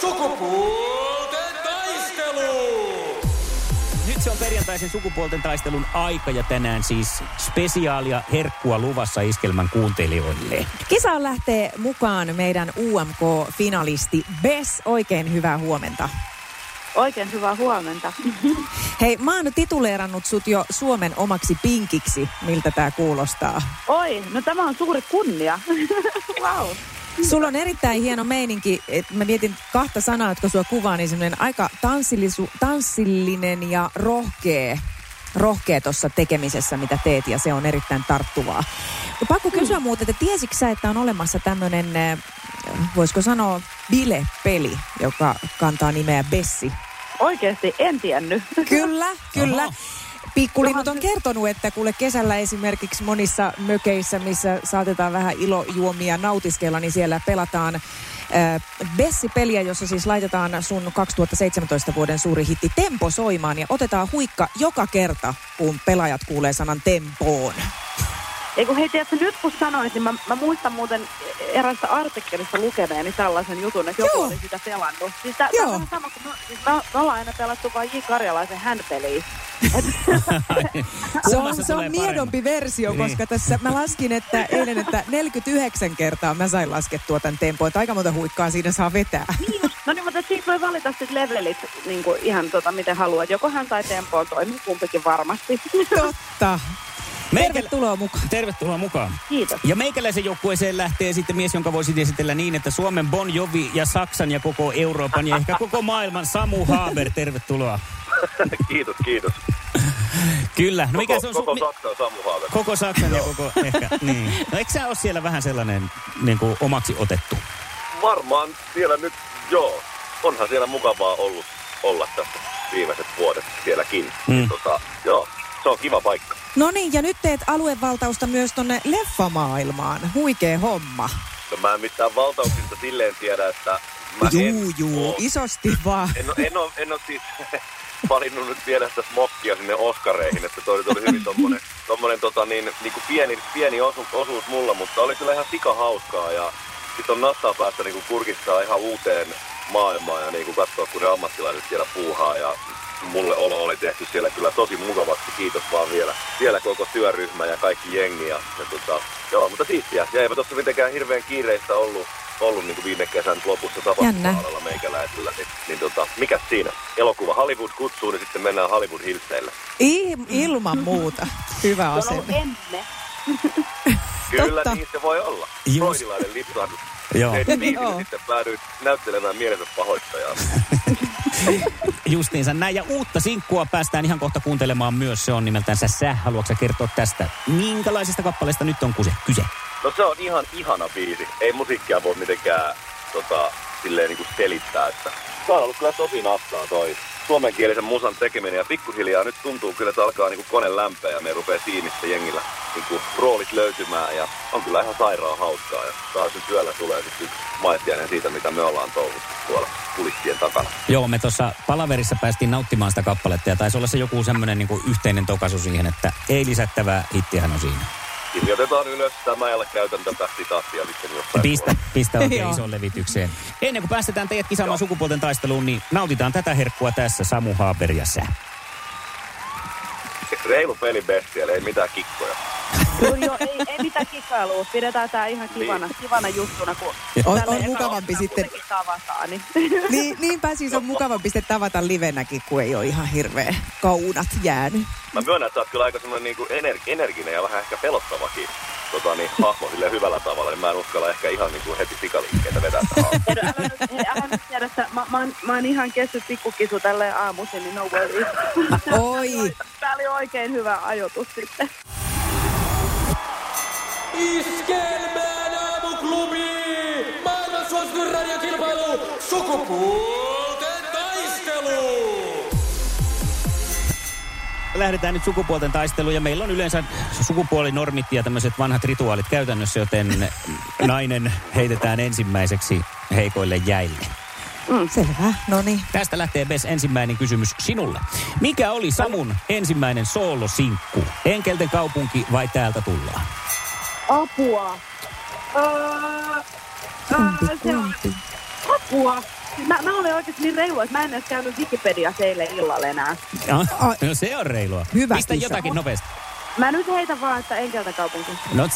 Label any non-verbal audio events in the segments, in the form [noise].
Sukupuolten taistelu! Nyt se on perjantaisen sukupuolten taistelun aika ja tänään siis spesiaalia herkkua luvassa iskelmän kuuntelijoille. Kisaan lähtee mukaan meidän UMK-finalisti Bess. Oikein hyvää huomenta. Oikein hyvää huomenta. [laughs] Hei, mä oon tituleerannut sut jo Suomen omaksi pinkiksi. Miltä tää kuulostaa? Oi, no tämä on suuri kunnia. [laughs] wow. Sulla on erittäin hieno meininki. Et mä mietin kahta sanaa, jotka sua kuvaa, niin semmoinen aika tanssillisu, tanssillinen ja rohkea rohkea tuossa tekemisessä, mitä teet, ja se on erittäin tarttuvaa. Pakko kysyä muuten, että tiesitkö sä, että on olemassa tämmöinen, voisiko sanoa, bile-peli, joka kantaa nimeä Bessi? Oikeasti en tiennyt. Kyllä, kyllä. Oho. Pikkulinnut on kertonut, että kuule kesällä esimerkiksi monissa mökeissä, missä saatetaan vähän ilojuomia nautiskella, niin siellä pelataan äh, Bessi-peliä, jossa siis laitetaan sun 2017 vuoden suuri hitti Tempo soimaan ja otetaan huikka joka kerta, kun pelaajat kuulee sanan tempoon. Ei kun hei, tiedätkö, nyt kun sanoisin, niin mä, mä muistan muuten erästä artikkelissa lukeneeni tällaisen jutun, että joku Joo. oli sitä pelannut. Siis tää, Joo. tää on sama kuin me, siis me, me ollaan aina pelattu vain J. Karjalaisen hänpeliä. [laughs] Se on, se on miedompi versio, Niin. koska tässä mä laskin, että eilen, että 49 kertaa mä sain laskettua tämän tempoon, että aika monta huikkaa siinä saa vetää. Niin. No niin, mutta siitä voi valita sitten levelit niin kuin ihan tota, miten haluat. Joko hän tai tempoon toimii kumpikin varmasti. Totta. [laughs] Tervetuloa mukaan. Tervetuloa mukaan. Kiitos. Ja meikäläisen joukkueeseen lähtee sitten mies, jonka voisit esitellä niin, että Suomen Bon Jovi ja Saksan ja koko Euroopan ja ehkä koko maailman Samu Haber. Tervetuloa. [laughs] kiitos, kiitos. Kyllä. No mikä koko, se on koko mi- Saksa on Samu Haaver. Koko Saksan ja koko ehkä, niin. No eikö sä ole siellä vähän sellainen niin kuin omaksi otettu? Varmaan siellä nyt, joo, onhan siellä mukavaa ollut olla tässä viimeiset vuodet sielläkin. Mm. Tota, joo, se on kiva paikka. No niin, ja nyt teet aluevaltausta myös tonne leffamaailmaan. Huikee homma. No mä en mitään valtauksista silleen tiedä, että mä Juu, en, juu, oo- isosti vaan. en, oo- en, ole, en ole siis [laughs] valinnut nyt viedä sitä smokkia sinne Oscareihin, että toi oli hyvin tommonen, tommonen tota niin, niin kuin pieni, pieni osu, osuus mulla, mutta oli kyllä ihan sika hauskaa ja sit on nassaa päästä niin kuin kurkistaa ihan uuteen maailmaan ja niin kuin katsoa, kun ne ammattilaiset siellä puuhaa ja mulle olo oli tehty siellä kyllä tosi mukavaksi. Kiitos vaan vielä, vielä koko työryhmä ja kaikki jengi. Ja, ja tota, joo, mutta siistiä. Ja eipä tossa mitenkään hirveän kiireistä ollut, ollut niin kuin viime kesän lopussa tapahtuma-alalla meikäläisellä. Niin, niin tota, mikä siinä? Elokuva Hollywood kutsuu, niin sitten mennään Hollywood Hillseille. I, ilman muuta. Hyvä asenne. enne. [laughs] Kyllä Totta. niin se voi olla. Just. Freudilainen lipsahdus. Joo. Joo. niin sitten päädyin näyttelemään mielensä pahoittajaa. [laughs] Justiinsa näin. Ja uutta sinkkua päästään ihan kohta kuuntelemaan myös. Se on nimeltään Sä. Haluatko sä kertoa tästä? Minkälaisesta kappaleesta nyt on kyse? kyse? No se on ihan ihana biisi. Ei musiikkia voi mitenkään tota, silleen niin kuin selittää. Että... Se on ollut kyllä tosi nassaa toi suomenkielisen musan tekeminen ja pikkuhiljaa nyt tuntuu kyllä, että alkaa niin kuin kone lämpeä ja me rupeaa tiimissä jengillä niin kuin roolit löytymään ja on kyllä ihan sairaan hauskaa ja taas nyt työllä tulee sitten maistiainen siitä, mitä me ollaan touhuttu tuolla kulissien takana. Joo, me tuossa palaverissa päästiin nauttimaan sitä kappaletta ja taisi olla se joku semmoinen niin yhteinen tokasu siihen, että ei lisättävää hittihän on siinä. Kirjoitetaan ylös tämä ja käytän tätä sitaattia sitten jossain Pistä, pistä oikein isoon levitykseen. Ennen kuin päästetään teidät kisaamaan Joo. sukupuolten taisteluun, niin nautitaan tätä herkkua tässä Samu Haber ja sä. Reilu peli bestialle, ei mitään kikkoja. Joo, joo, ei, ei mitään kikkailua. Pidetään tää ihan kivana, kivana juttuna, kun On- on mukavampi sitten- kuitenkin tavataan. Niin. [laughs] Niin, niinpä siis on mukavampi sitten tavata livenäkin, kun ei ole ihan hirveä kaunat jäänyt. Mä myönnän, että sä oot kyllä aika semmoinen niinku ener- energinen ja vähän ehkä pelottavakin tota, niin, hahmo silleen hyvällä tavalla, niin mä en uskalla ehkä ihan niinku heti sikaliikkeitä vetää tähän. Älä, nyt, hei, älä nyt tiedä, että mä, mä, oon, mä oon ihan kessyt pikkukisu tälleen aamuisin, niin no worries. Oi, [laughs] Tää oli oikein hyvä ajoitus sitten. Iskelmään aamuklubi! Maailman suosituin radiokilpailu! Sukupuolten taistelu! Lähdetään nyt sukupuolten taisteluun ja meillä on yleensä sukupuolinormit ja tämmöiset vanhat rituaalit käytännössä, joten nainen heitetään ensimmäiseksi heikoille jäille. selvä. No niin. Tästä lähtee Bes ensimmäinen kysymys sinulle. Mikä oli Samun ensimmäinen soolosinkku? Enkelten kaupunki vai täältä tullaan? Apua. Öö, öö, se on apua. Mä, mä olin oikeasti niin reilu, että mä en edes käynyt Wikipediassa eilen illalla enää. Ja, no se on reilua. Hyvä Pistä kisa. jotakin nopeasti. Mä nyt heitän vaan, että Enkeltä kaupunki. No,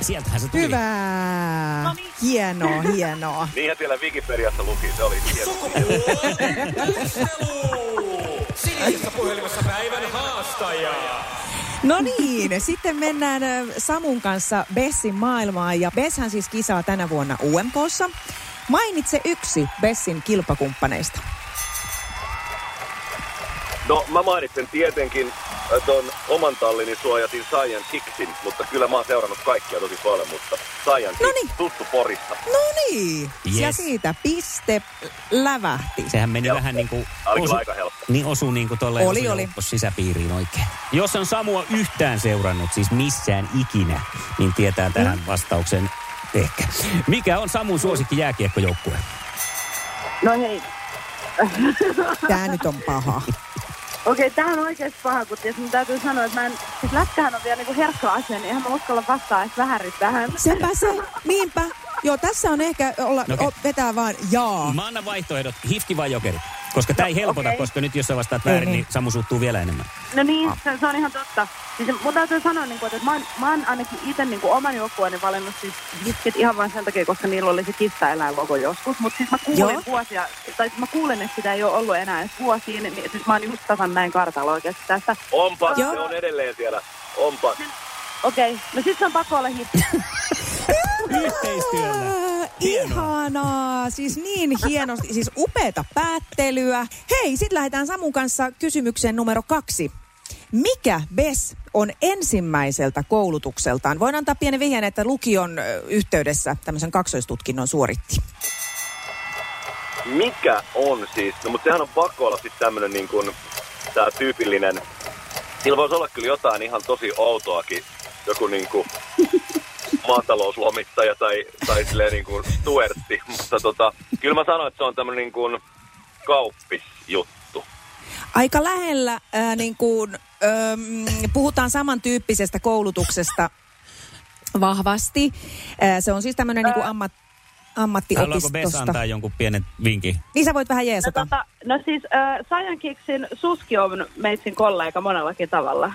sieltähän se tuli. Hyvä. No niin. Hienoa, hienoa. [laughs] Niinhän siellä Wikipediassa luki, se oli hieno. Sinisessä puhelimessa päivän haastaja. No niin, sitten mennään Samun kanssa Bessin maailmaan ja Besshän siis kisaa tänä vuonna UMKssa. Mainitse yksi Bessin kilpakumppaneista. No mä mainitsen tietenkin ton oman tallini suojatin Saiyan Kixin, mutta kyllä mä oon seurannut kaikkia tosi paljon, mutta Saiyan Kix, Noniin. tuttu Porista. No niin, ja Yes. siitä piste lävähti. Sehän meni Joo. vähän niin kuin... Kyllä aika helppo. Niin osuu niin kuin tolleen Oli, oli. Sisäpiiriin oikein. Jos on Samua yhtään seurannut, siis missään ikinä, niin tietää tähän Mm. vastauksen ehkä. Mikä on Samun suosikki jääkiekkojoukkue? No hei, Tää nyt on paha. [laughs] okei, tämähän on oikeasti paha, kun ties, mun täytyy sanoa, että mä en, siis lätkähän on vielä niinku herkkä asia, niin eihän mä uskalla vastaa edes vähärit tähän. Sepä se, niinpä. Joo, tässä on ehkä olla, okei. o, vetää vaan jaa. Mä annan vaihtoehdot, hifki vai jokeri? Koska tämä ei helpota, okei. koska nyt jos sä vastaat väärin, niin. niin Samu suuttuu vielä enemmän. No niin, se, se on ihan totta. Siis mun täytyy sanoa, niin kuin, että mä oon, mä oon ainakin itse niin kuin oman joukkueeni valinnut siis hiskit ihan vain sen takia, koska niillä oli se kissaeläinlogo joskus. Mutta siis mä kuulin Joo. vuosia, tai siis mä kuulen, että sitä ei ole ollut enää edes vuosiin. Niin, siis mä oon just tasan näin kartalla oikeasti tästä. Onpa, Joo. se on edelleen siellä. Onpa. Okei, no sit se on pakko olla hitti. Yhteistyöllä. Ää, Hienoa. Ihanaa, siis niin hienosti, siis upeata päättelyä. Hei, sitten lähdetään Samun kanssa kysymykseen numero kaksi. Mikä Bess on ensimmäiseltä koulutukseltaan? Voin antaa pienen vihjeen, että lukion yhteydessä tämmöisen kaksoistutkinnon suoritti. Mikä on siis, no mutta sehän on pakko olla sitten tämmönen niin kuin, tää tyypillinen, sillä voisi olla kyllä jotain ihan tosi outoakin, joku niin kuin [laughs] maatalouslomittaja tai, tai silleen niin kuin stuertti, mutta tota, kyllä mä sanoin, että se on tämmönen niin kuin kauppisjuttu. Aika lähellä, ää, niin kuin, äm, puhutaan samantyyppisestä koulutuksesta vahvasti. Ää, se on siis tämmöinen niin kuin ammat, Haluaako Bess ammattiopistosta. antaa jonkun pienen vinkin? Niin sä voit vähän No, jeesata. tota, no siis äh, Saiyan Kiksin Suski on meitsin kollega monellakin tavalla.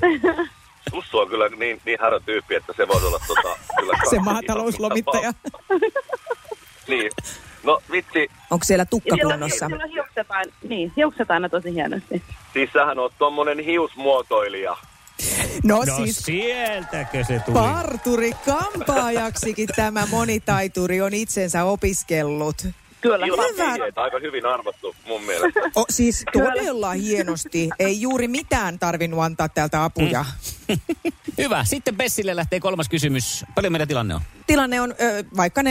[laughs] Sussu on kyllä niin, niin härö tyyppi, että se voisi olla tota, kyllä Se maatalouslomittaja. Niin. No vitsi, Onko siellä tukka kunnossa? sillä hiukset aina, niin, hiukset aina tosi hienosti. siis sähän oot tommonen hiusmuotoilija. No, No siis sieltäkö se tuli? parturi kampaajaksikin tämä monitaituri on itsensä opiskellut. Kyllä. Ilman Hyvä. aika hyvin arvottu mun mielestä. O, siis todella hienosti. Ei juuri mitään tarvinnut antaa täältä apuja. Hyvä. Sitten Bessille lähtee kolmas kysymys. Paljon meidän tilanne on? Tilanne on ö, vaikka 45-45,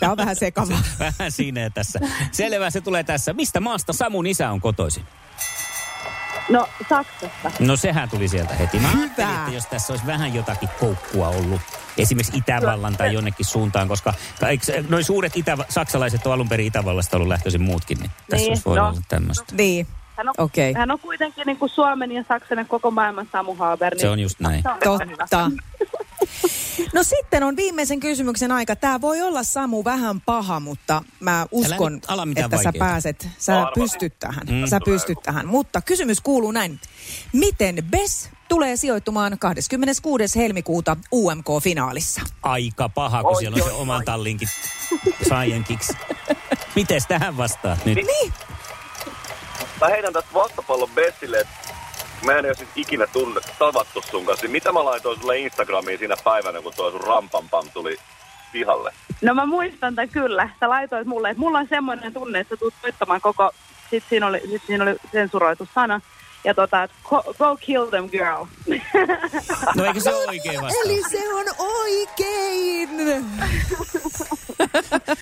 tämä on vähän sekava. [laughs] Vähän siinä tässä. Selvä, se tulee tässä. Mistä maasta Samun isä on kotoisin? No, Saksasta. No sehän tuli sieltä heti. Mä Hyvä. että jos tässä olisi vähän jotakin koukkua ollut, esimerkiksi Itävallan tai jonnekin suuntaan, koska noin suuret itä, saksalaiset on alun perin Itävallasta ollut lähtöisin muutkin, niin tässä Niin, olisi voinut no. olla tämmöistä. Niin, Hän on, okei. hän on kuitenkin niin kuin Suomen ja Saksan ja koko maailman Samu Haber. Se on just näin. On. Totta. No sitten on viimeisen kysymyksen aika. Tämä voi olla Samu vähän paha, mutta mä uskon, ala että sä vaikeaa. pääset, sä Arvasin. pystyt tähän. Mm. Sä pystyt tähän. Mutta kysymys kuuluu näin. Miten Bess tulee sijoittumaan 26. helmikuuta UMK-finaalissa? Aika paha, kun Oi, siellä on se oman tallinkin saajan kiksi. Mites tähän vastaat nyt? Niin, Mä heitän tästä vastapallon Bessille, että mä en ole siis ikinä tunne, tavattu sun kanssa. Mitä mä laitoin sulle Instagramiin siinä päivänä, kun tuo sun rampampam tuli pihalle? No mä muistan tämän kyllä. Sä laitoit mulle, että mulla on semmoinen tunne, että sä tulet soittamaan koko... Sitten siinä oli, sit siinä oli sensuroitu sana. Ja tota, go, go kill them girl. [laughs] No eikö se ole oikein vastaus? eli se on oikein.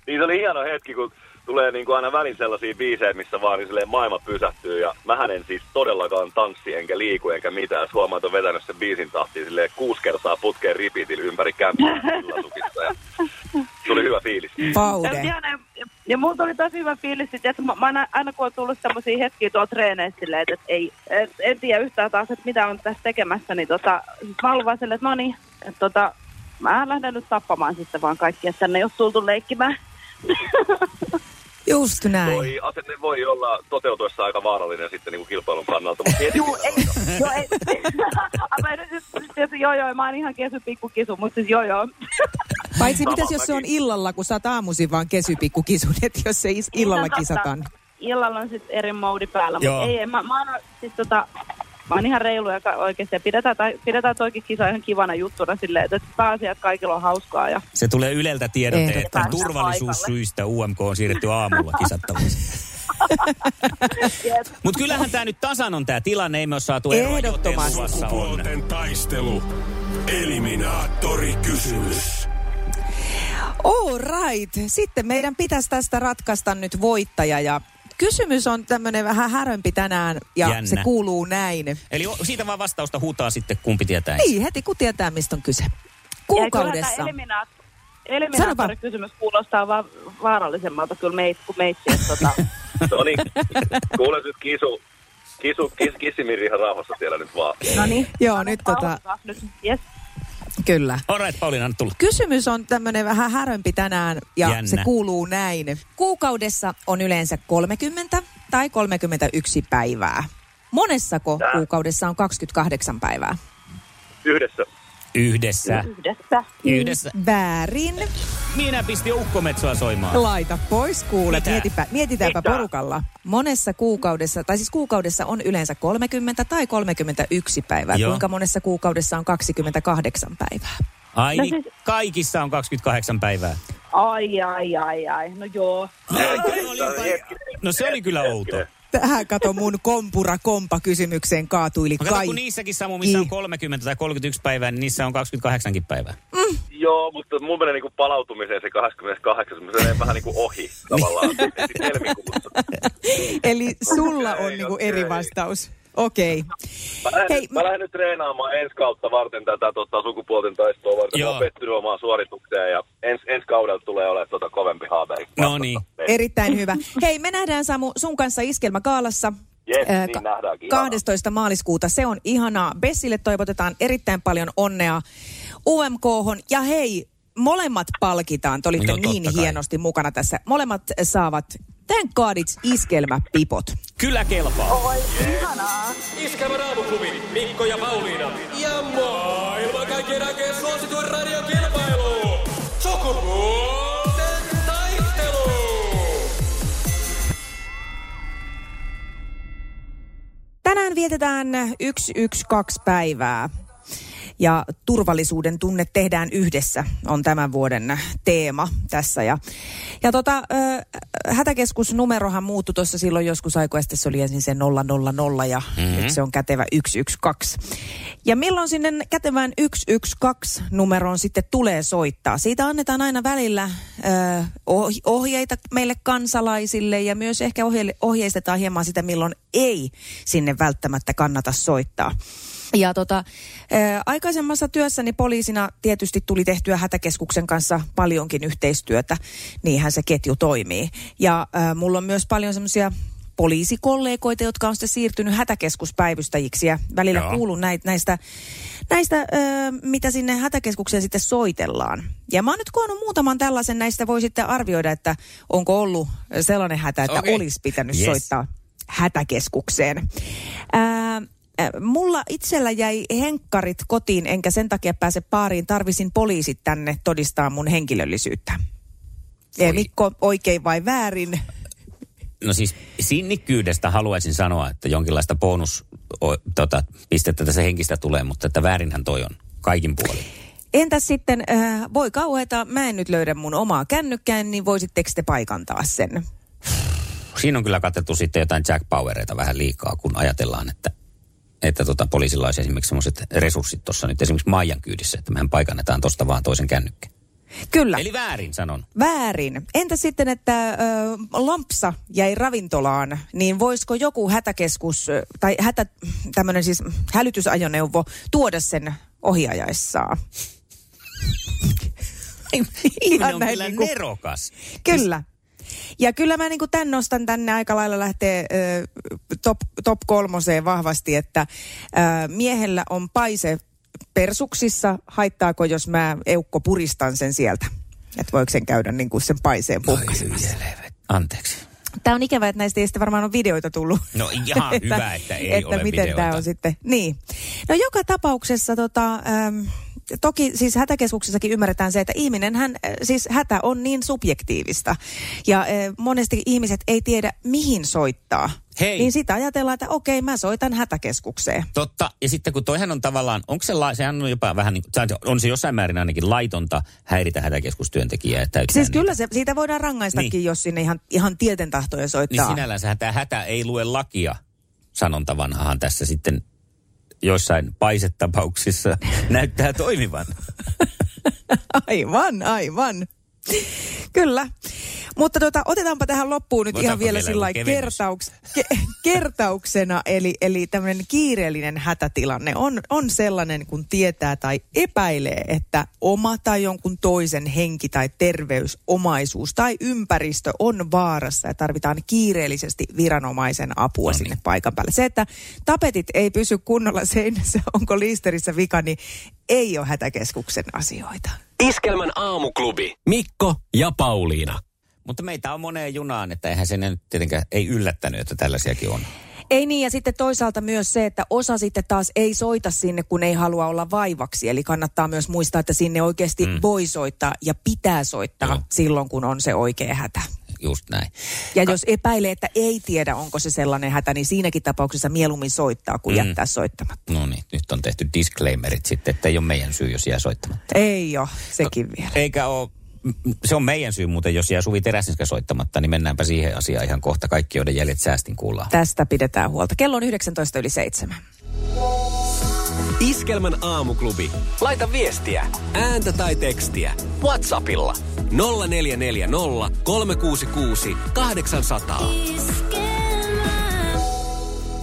Niin se oli hieno hetki, kun tulee niin kuin aina välin sellaisia biisejä, missä vaan niin silleen maailma pysähtyy. Ja mähän en siis todellakaan tanssi enkä liiku enkä mitään. Jos huomaa, että on vetänyt sen biisin tahtiin silleen kuusi kertaa putkeen ripiitillä ympäri kämppää villasukissa. Ja se oli hyvä fiilis. Ja, Paude. ja, mulla tuli tosi hyvä fiilis, että mä, mä aina, aina kun on tullut semmoisia hetkiä tuolla treeneissä silleen, että, ei, et, en tiedä yhtään taas, että mitä on tässä tekemässä, niin tota, mä olin vaan silleen, että no niin, että tota, mä lähden nyt tappamaan sitten vaan kaikki, että tänne ei ole tultu leikkimään. [laughs] Just näin. Voi, asenne voi olla toteutuessa aika vaarallinen sitten niin kuin kilpailun kannalta, mutta Juu, ei, [laughs] joo, ei. [laughs] Joo joo, mä oon ihan kesy pikkukisu, mutta siis joo joo. [laughs] Paitsi mitäs jos se on illalla, kun sä oot aamuisin vaan kesypikkukisun, että jos se is- illalla Ihan totta. kisataan. Illalla on sitten eri moodi päällä, Joo. mutta ei, ei, mä, mä, oon, siis tota, mä oon ihan reilu ja ka- oikeasti. Ja pidetään, tai, pidetään toikin kisa ihan kivana juttuna silleen, että pääasiat kaikilla on hauskaa. Ja Se tulee Yleltä tiedote, että Ehdottomasti. turvallisuussyistä UMK on siirretty aamulla kisattavaksi. Mutta kyllähän tämä nyt tasan on tämä tilanne, ei me ole saatu eroa, Ehdottomasti. Sukupuolten taistelu. Eliminaattori kysymys. All right. Sitten meidän pitäisi tästä ratkaista nyt voittaja ja kysymys on tämmöinen vähän härömpi tänään ja Jännä. se kuuluu näin. Eli siitä vaan vastausta huutaa sitten, kumpi tietää. Niin, heti kun tietää, mistä on kyse. Kuukaudessa. kyllä tämä eliminaat- eliminaattorikysymys kuulostaa vaan vaarallisemmalta kyllä meit, kuin meitsi. Tota, [laughs] No niin, kuule nyt kisu, kisu, kis, kissimiri ihan rauhassa siellä nyt vaan. no niin. Joo, nyt tota, Nyt, yes. Kyllä. All right, Pauliina, tulla. Kysymys on tämmöinen vähän härömpi tänään ja Jännä. se kuuluu näin. Kuukaudessa on yleensä 30 tai 31 päivää. Monessako Tää. kuukaudessa on 28 päivää? Yhdessä. Yhdessä. Yhdessä. Yhdessä. Väärin. Minä pistin ukkometsoa soimaan. Laita pois kuule. Mitä? Mietipä, mietitäänpä Mitä? porukalla. Monessa kuukaudessa, tai siis kuukaudessa on yleensä 30 tai 31 päivää. Joo. Kuinka monessa kuukaudessa on 28 päivää? Ai, No niin siis- kaikissa on 28 päivää. Ai, ai, ai, ai. No joo. No se oli kyllä outo. Tähän kato mun kompura kompa kysymykseen kaatuili No kato, kai. kun niissäkin samu, missä on I. 30 tai 31 päivää, niin niissä on 28 päivää. Joo, mutta mun menee niinku palautumiseen se 28, se menee vähän niinku ohi tavallaan. [laughs] Eli sulla on niinku eri vastaus. Okei. Mä lähden, Hei, mä lähden nyt treenaamaan ensi kautta varten tätä tota, sukupuolten taistoa varten. Joo. Mä oon pettynyt omaan suoritukseen ja ens, ensi kaudella tulee olemaan tota kovempi haave. No niin. Erittäin hyvä. Hei, me nähdään Samu sun kanssa Iskelmäkaalassa. Jes, Ää, niin ka- nähdäänkin. Ihanaa. 12. maaliskuuta. Se on ihanaa. Bessille toivotetaan erittäin paljon onnea UMKhon. Ja hei, molemmat palkitaan. Te olitte No, niin kai. hienosti mukana tässä. Molemmat saavat Thank God It's Iskelmäpipot. Kyllä kelpaa. Oi, ihanaa. Iskelmän aamuklubi, Mikko ja Pauliina. Ja maailman kaikkien aikeen suosituen radiokilpailu. Sukupuolten taistelu. Tänään vietetään 112 päivää. Ja turvallisuuden tunne tehdään yhdessä on tämän vuoden teema tässä. Ja, ja tota, ö, hätäkeskusnumerohan muuttui tuossa silloin joskus aikaa sitten se oli ensin se 000 ja mm-hmm. nyt se on kätevä 112. Ja milloin sinne kätevään 112 numeroon sitten tulee soittaa? Siitä annetaan aina välillä oh- ohjeita meille kansalaisille ja myös ehkä ohje- ohjeistetaan hieman sitä, milloin ei sinne välttämättä kannata soittaa. Ja tota, ää, aikaisemmassa työssäni poliisina tietysti tuli tehtyä hätäkeskuksen kanssa paljonkin yhteistyötä. Niinhän se ketju toimii. Ja ää, mulla on myös paljon semmoisia poliisikollegoita, jotka on sitten siirtynyt hätäkeskuspäivystäjiksi ja välillä Joo. kuulun näitä, näistä, näistä ö, mitä sinne hätäkeskukseen sitten soitellaan. Ja mä oon nyt koonnut muutaman tällaisen näistä, voi sitten arvioida, että onko ollut sellainen hätä, että Okei. olisi pitänyt Yes. soittaa hätäkeskukseen. Ää, Mulla itsellä jäi henkkarit kotiin, enkä sen takia pääse baariin. Tarvisin poliisit tänne todistaa mun henkilöllisyyttä. Oi. Mikko, oikein vai väärin? No siis sinnikkyydestä haluaisin sanoa, että jonkinlaista bonus o, tota, pistettä tässä henkistä tulee, mutta että väärinhän toi on kaikin puolin. Entäs sitten, äh, voi kauheeta, mä en nyt löydä mun omaa kännykkään, niin voisitteko te paikantaa sen? Siinä on kyllä katsottu sitten jotain Jack Powereita vähän liikaa, kun ajatellaan, että, että tota, poliisilla olisi esimerkiksi sellaiset resurssit tuossa nyt esimerkiksi Maijan kyydissä, että mehän paikannetaan tuosta vaan toisen kännykkään. Kyllä. Eli väärin sanon. Väärin. Entä sitten, että ö, lampsa jäi ravintolaan, niin voisiko joku hätäkeskus tai hätä, tämmöinen siis hälytysajoneuvo tuoda sen ohiajaessaan? Ihminen on näin kyllä niinku- nerokas. Kyllä. Ja kyllä mä niin tämän nostan tänne aika lailla lähtee ö, top, top kolmoseen vahvasti, että ö, miehellä on paise persuksissa, haittaako jos mä eukko puristan sen sieltä? Että voiko sen käydä niin kuin sen paiseen puhkaisemassa? Anteeksi. Tämä on ikävä, että näistä ei sitten varmaan ole videoita tullut. No ihan [laughs] hyvä, että ei että ole miten videoita. tämä on sitten. Niin. No joka tapauksessa tota, äm, toki siis hätäkeskuksessakin ymmärretään se, että ihminen hän, äh, siis hätä on niin subjektiivista. Ja äh, monesti ihmiset ei tiedä, mihin soittaa. Hei. Niin sitä ajatellaan, että okei, mä soitan hätäkeskukseen. Totta, ja sitten kun toihan on tavallaan, onko se, la, sehän on jopa vähän niin on se jossain määrin ainakin laitonta häiritä hätäkeskustyöntekijää. Siis niitä. kyllä se, siitä voidaan rangaistakin, Niin. jos sinne ihan, ihan tieten tahtoja Niin soittaa. sinällänsä tämä hätä ei lue lakia, sanonta vanhahan tässä sitten joissain paisetapauksissa [laughs] näyttää toimivan. Aivan, aivan. Kyllä. Mutta tota, otetaanpa tähän loppuun nyt Otetaanpa ihan vielä vielä sillä kertauks, ke, [laughs] kertauksena. Eli, eli tämmöinen kiireellinen hätätilanne on, on sellainen, kun tietää tai epäilee, että oma tai jonkun toisen henki tai terveys, omaisuus tai ympäristö on vaarassa ja tarvitaan kiireellisesti viranomaisen apua No niin. sinne paikan päälle. Se, että tapetit ei pysy kunnolla seinässä, [laughs] onko liisterissä vika, niin ei ole hätäkeskuksen asioita. Iskelmän aamuklubi. Mikko ja Pauliina. Mutta meitä on moneen junaan, että eihän se nyt tietenkään ei yllättänyt, että tällaisiakin on. Ei niin, ja sitten toisaalta myös se, että osa sitten taas ei soita sinne, kun ei halua olla vaivaksi. Eli kannattaa myös muistaa, että sinne oikeasti mm. voi soittaa ja pitää soittaa Joo. silloin, kun on se oikea hätä. Just näin. Ja jos epäilee, että ei tiedä, onko se sellainen hätä, niin siinäkin tapauksessa mieluummin soittaa, kuin Mm. jättää soittamatta. No niin, nyt on tehty disclaimerit sitten, että ei ole meidän syy, jos jää soittamatta. Ei ole, sekin vielä. Eikä ole, se on meidän syy muuten, jos jää Suvi Teräsenskä soittamatta, niin mennäänpä siihen asiaan ihan kohta. Kaikki, joiden jäljet säästin kuullaan. Tästä pidetään huolta. Kello on 19 yli 7. Iskelmän aamuklubi. Laita viestiä, ääntä tai tekstiä. Whatsappilla 0440 366 800.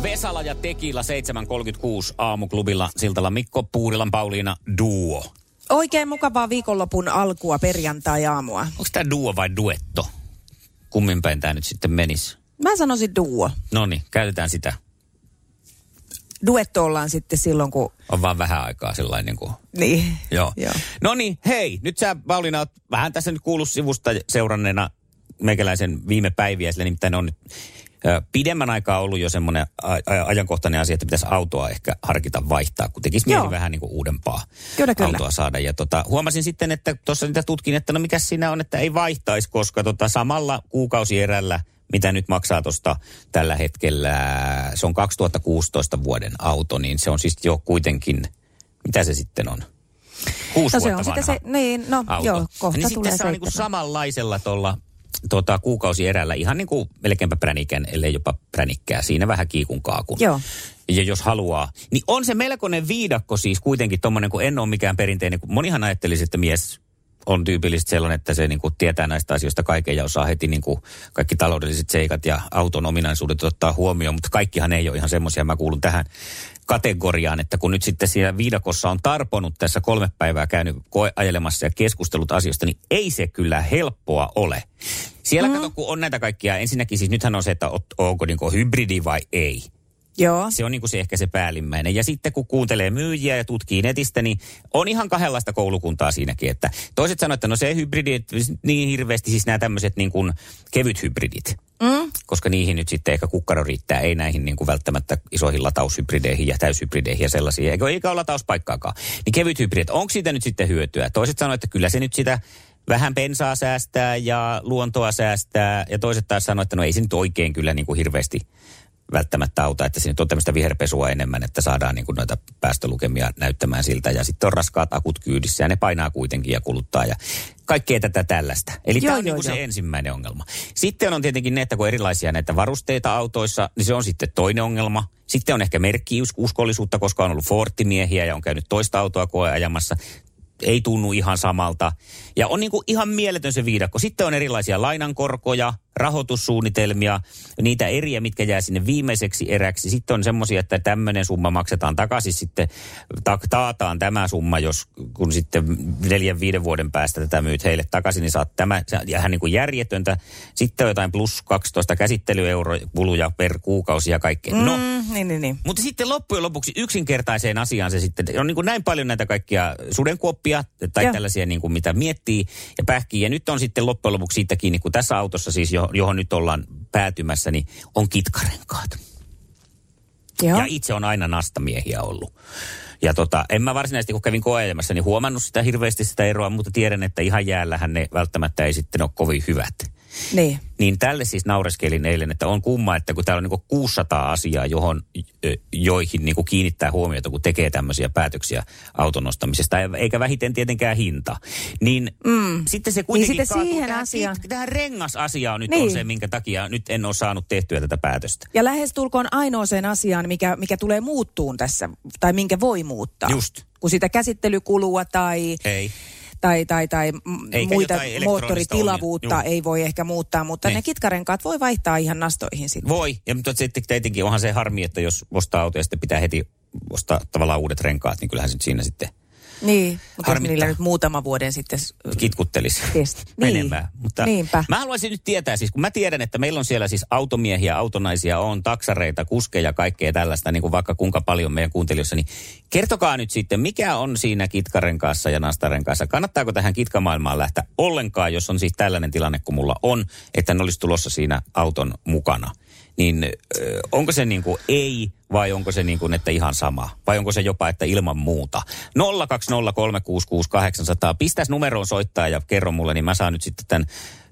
Vesala ja Tekila 736 aamuklubilla Siltala Mikko Puurilan Pauliina Duo. Oikein mukavaa viikonlopun alkua perjantai-aamua. Onko tämä duo vai duetto? Kummin päin tämä nyt sitten menisi? Mä sanoisin duo. No niin, käytetään sitä. Duetto ollaan sitten silloin, kun... On vaan vähän aikaa sellainen niin kuin Niin. Joo. Joo. No niin, hei, nyt sä Pauliina oot vähän tässä nyt kuullut sivusta seuranneena meikäläisen viime päiviä, sillä nimittäin on nyt pidemmän aikaa ollut jo semmoinen ajankohtainen asia, että pitäisi autoa ehkä harkita vaihtaa, kun tekisi mieli vähän niin kuin uudempaa Kyllä, kyllä. autoa saada. Ja tota, huomasin sitten, että tuossa niitä tutkin, että no mikä siinä on, että ei vaihtaisi, koska tota, samalla kuukausierällä, mitä nyt maksaa tuosta tällä hetkellä, se on 2016 vuoden auto, niin se on siis jo kuitenkin, mitä se sitten on? Kuusi No se vuotta on sitten vanha se, niin, no auto. joo, kohta niin tulee sitten se on niin kuin samanlaisella tuolla tota, kuukausierällä, ihan niin kuin melkeinpä pränikän, ellei jopa pränikkää. Siinä vähän kiikun kaakun. Joo. Ja jos haluaa, niin on se melkoinen viidakko siis kuitenkin tommonen, kun en ole mikään perinteinen. kun Monihan ajattelisi, että mies on tyypillisesti sellainen, että se niin kuin tietää näistä asioista kaiken ja osaa heti niin kuin kaikki taloudelliset seikat ja auton ominaisuudet ottaa huomioon, mutta kaikkihan ei ole ihan semmoisia. Mä kuulun tähän kategoriaan, että kun nyt sitten siellä viidakossa on tarponut tässä kolme päivää käynyt koeajelemassa ja keskustellut asioista, niin ei se kyllä helppoa ole. Siellä mm. kato, kun on näitä kaikkia, ensinnäkin siis nythän on se, että onko niin kuin hybridi vai ei. Joo. Se on niin kuin se ehkä se päällimmäinen. Ja sitten kun kuuntelee myyjiä ja tutkii netistä, niin on ihan kahdenlaista koulukuntaa siinäkin. Että toiset sanoo, että no se hybridi, niin hirveästi siis nämä tämmöiset niin kuin kevyt hybridit. Mm? Koska niihin nyt sitten ehkä kukkaro riittää, ei näihin niin kuin välttämättä isoihin lataushybrideihin ja täyshybrideihin ja sellaisiin. Eikä, eikä ole latauspaikkaakaan. Niin kevyt hybridit, onko siitä nyt sitten hyötyä? Toiset sanoo, että kyllä se nyt sitä vähän bensaa säästää ja luontoa säästää. Ja toiset taas sanoo, että no ei se nyt oikein kyllä niin kuin hirveästi välttämättä auta, että siinä on tämmöistä viherpesua enemmän, että saadaan niin kuin noita päästölukemia näyttämään siltä. Ja sitten on raskaat akut kyydissä ja ne painaa kuitenkin ja kuluttaa ja kaikkea tätä tällaista. Eli Joo, tämä on joo, niin kuin joo. se ensimmäinen ongelma. Sitten on tietenkin ne, että kun erilaisia näitä varusteita autoissa, niin se on sitten toinen ongelma. Sitten on ehkä merkkiuskollisuutta, koska on ollut Fortimiehiä ja on käynyt toista autoa koeajamassa ei tunnu ihan samalta. Ja on niin kuin ihan mieletön se viidakko. Sitten on erilaisia lainankorkoja, rahoitussuunnitelmia, niitä eriä, mitkä jää sinne viimeiseksi eräksi. Sitten on semmoisia, että tämmöinen summa maksetaan takaisin sitten, ta- taataan tämä summa, jos kun sitten neljän, viiden vuoden päästä tätä myyt heille takaisin, niin saat tämä, ihan niin kuin järjetöntä. Sitten on jotain plus 12 käsittelyeuroja per kuukausi ja kaikkea. No, Mm, niin, niin, niin. mutta sitten loppujen lopuksi yksinkertaiseen asiaan se sitten, on niin kuin näin paljon näitä kaikkia sudenkuoppia tai Joo. tällaisia niin kuin mitä miettii ja pähkii. Ja nyt on sitten loppujen lopuksi siitä kiinni, kun tässä autossa siis, johon, johon nyt ollaan päätymässä, niin on kitkarenkaat. Joo. Ja itse on aina nastamiehiä ollut. Ja tota, en mä varsinaisesti, kun kävin koeajamassa, niin huomannut sitä hirveästi sitä eroa, mutta tiedän, että ihan jäällähän ne välttämättä ei sitten ole kovin hyvät. Niin. Niin tälle siis naureskelin eilen, että on kumma, että kun täällä on niin 600 asiaa, johon, joihin niin kiinnittää huomiota, kun tekee tämmöisiä päätöksiä auton ostamisesta, eikä vähiten tietenkään hinta. Niin mm. sitten se kuitenkin Niin sitten siihen tähän, asiaan. tähän rengasasiaan nyt Niin. on se, minkä takia nyt en ole saanut tehtyä tätä päätöstä. Ja lähestulkoon ainoaseen asiaan, mikä, mikä tulee muuttuun tässä, tai minkä voi muuttaa. Just. Kun sitä käsittelykulua tai, Ei. Tai, tai, tai Eikä muita moottoritilavuutta ongelmaa. ei voi ehkä muuttaa, mutta Niin. ne kitkarenkaat voi vaihtaa ihan nastoihin sitten. Voi, ja mutta sitten tietenkin onhan se harmi, että jos ostaa auto ja sitten pitää heti ostaa tavallaan uudet renkaat, niin kyllähän se siinä sitten Niin, mutta Harmittaa. niillä nyt muutama vuoden sitten... kitkuttelisi [laughs] niin. menemään. Mutta Niinpä. Mä haluaisin nyt tietää, siis kun mä tiedän, että meillä on siellä siis automiehiä, autonaisia, on taksareita, kuskeja, kaikkea tällaista, niin kuin vaikka kuinka paljon meidän kuuntelijoissa, niin kertokaa nyt sitten, mikä on siinä kitkarenkaassa ja nastarenkaassa? Kannattaako tähän kitkamaailmaan lähteä ollenkaan, jos on siis tällainen tilanne kuin mulla on, että ne olisi tulossa siinä auton mukana? Niin onko se niin kuin ei vai onko se niin kuin, että ihan sama? Vai onko se jopa, että ilman muuta? 020366800. Pistäs numeroon soittaa ja kerro mulle, niin mä saan nyt sitten tämän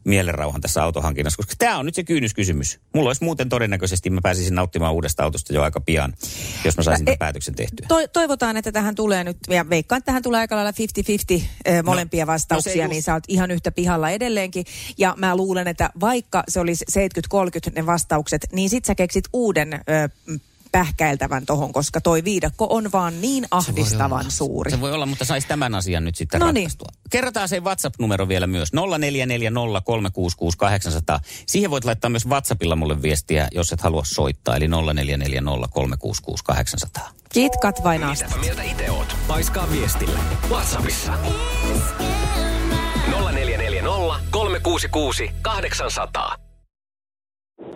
mielenrauhan tässä autohankinnassa, koska tämä on nyt se kynnyskysymys. Mulla olisi muuten todennäköisesti, mä pääsisin nauttimaan uudesta autosta jo aika pian, jos mä saisin tämän päätöksen tehtyä. To, toivotaan, että tähän tulee nyt, ja veikkaan, että tähän tulee aika lailla 50-50 eh, molempia no vastauksia, just. niin sä oot ihan yhtä pihalla edelleenkin. Ja mä luulen, että vaikka se olisi 70-30 ne vastaukset, niin sit sä keksit uuden ö, m, pähkäiltävän tohon, koska toi viidakko on vaan niin ahdistavan suuri. Se voi olla, mutta saisi tämän asian nyt sitten No niin. ratkaistua. Kerrotaan se WhatsApp-numero vielä myös. 0440366800. Siihen voit laittaa myös WhatsAppilla mulle viestiä, jos et halua soittaa. Eli 0440366800. Kitkat vai nastat? Mitäpä mieltä itse oot? Paiskaa viestillä. Whatsappissa. 0440 366 800.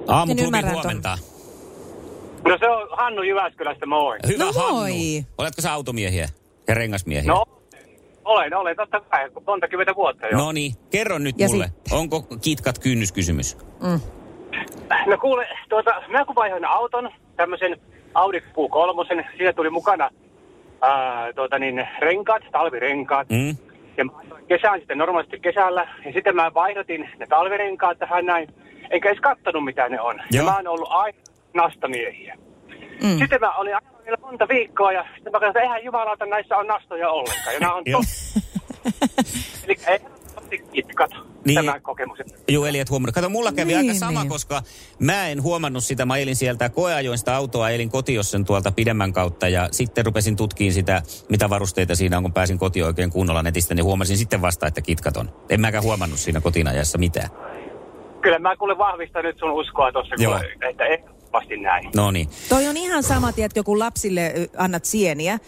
Aamu En klubi ymmärrä ton. No se on Hannu Jyväskylästä, moi. Hyvä No Hannu. moi. Oletko sä automiehiä ja rengasmiehiä? No, olen, olen totta kai, monta kymmentä vuotta jo. No niin, kerro nyt Ja mulle. sitten? Onko kitkat kynnyskysymys? No kuule, tuota, mä kun vaihoin auton, tämmöisen Audi Q3, siitä tuli mukana ää, tuota niin, renkaat, talvirenkaat. Mm? Ja mä kesään sitten normaalisti kesällä, ja sitten mä vaihdotin ne talvirenkaat tähän näin, enkä edes kattonut mitä ne on. Ja Joo. mä oon ollut aina nastamiehiä. Mm. Sitten mä olin ajanut vielä monta viikkoa, ja sitten mä katsoin, että eihän jumalauta näissä on nastoja ollenkaan. Ja nämä on [laughs] totta. Eli ei kitkat, Niin. niin. tämä kokemus. Joo, eli et huomannut. Kato, mulla kävi Niin, aika sama, niin. koska mä en huomannut sitä. Mä elin sieltä, koeajoin sitä autoa, elin kotiossen tuolta pidemmän kautta ja sitten rupesin tutkiin sitä, mitä varusteita siinä on, kun pääsin kotiin oikein kunnolla netistä, niin huomasin sitten vasta, että kitkat on. En mäkään huomannut siinä kotinajassa mitään. Kyllä mä kuule vahvistan nyt sun uskoa tuossa, että ehdottomasti näin. No niin. Toi on ihan sama, tiedätkö, kun lapsille annat sieniä,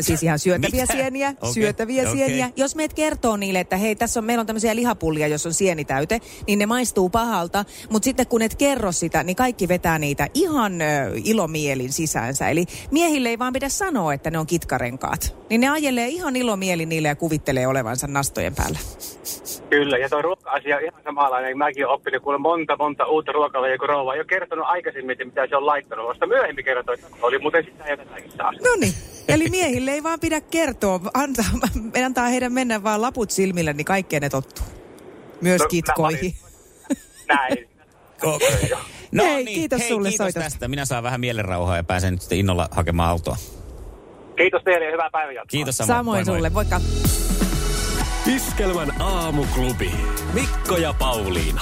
siis ihan syötäviä Mitä? sieniä, Okei, syötäviä okei. sieniä. Jos meet kertoo niille, että hei, tässä on, meillä on tämmöisiä lihapullia, jos on sienitäyte, niin ne maistuu pahalta. Mutta sitten kun et kerro sitä, niin kaikki vetää niitä ihan ö, ilomielin sisäänsä. Eli miehille ei vaan pidä sanoa, että ne on kitkarenkaat. Niin ne ajelee ihan ilomielin niille ja kuvittelee olevansa nastojen päällä. Kyllä, ja tuo ruoka-asia on ihan samanlainen. Mäkin olen oppinut kuule monta, monta uutta ruokalajia, kun rouva ei ole kertonut aikaisemmin, että mitä se on laittanut. Vasta myöhemmin kertoi, että oli muuten sitä ja tätäkin taas. No niin. Eli miehille ei vaan pidä kertoa, antaa, [laughs] antaa heidän mennä vaan laput silmillä, niin kaikkeen ne tottuu. Myös No, kitkoihin. Näin. No Hei, niin, kiitos hei, sulle kiitos soitosta. tästä. Minä saan vähän mielenrauhaa ja pääsen nyt sitten innolla hakemaan autoa. Kiitos teille ja hyvää päivänjatkoa. Kiitos samoin. Samoin Moi, moi. sulle, moikka. Iskelmän aamuklubi. Mikko ja Pauliina.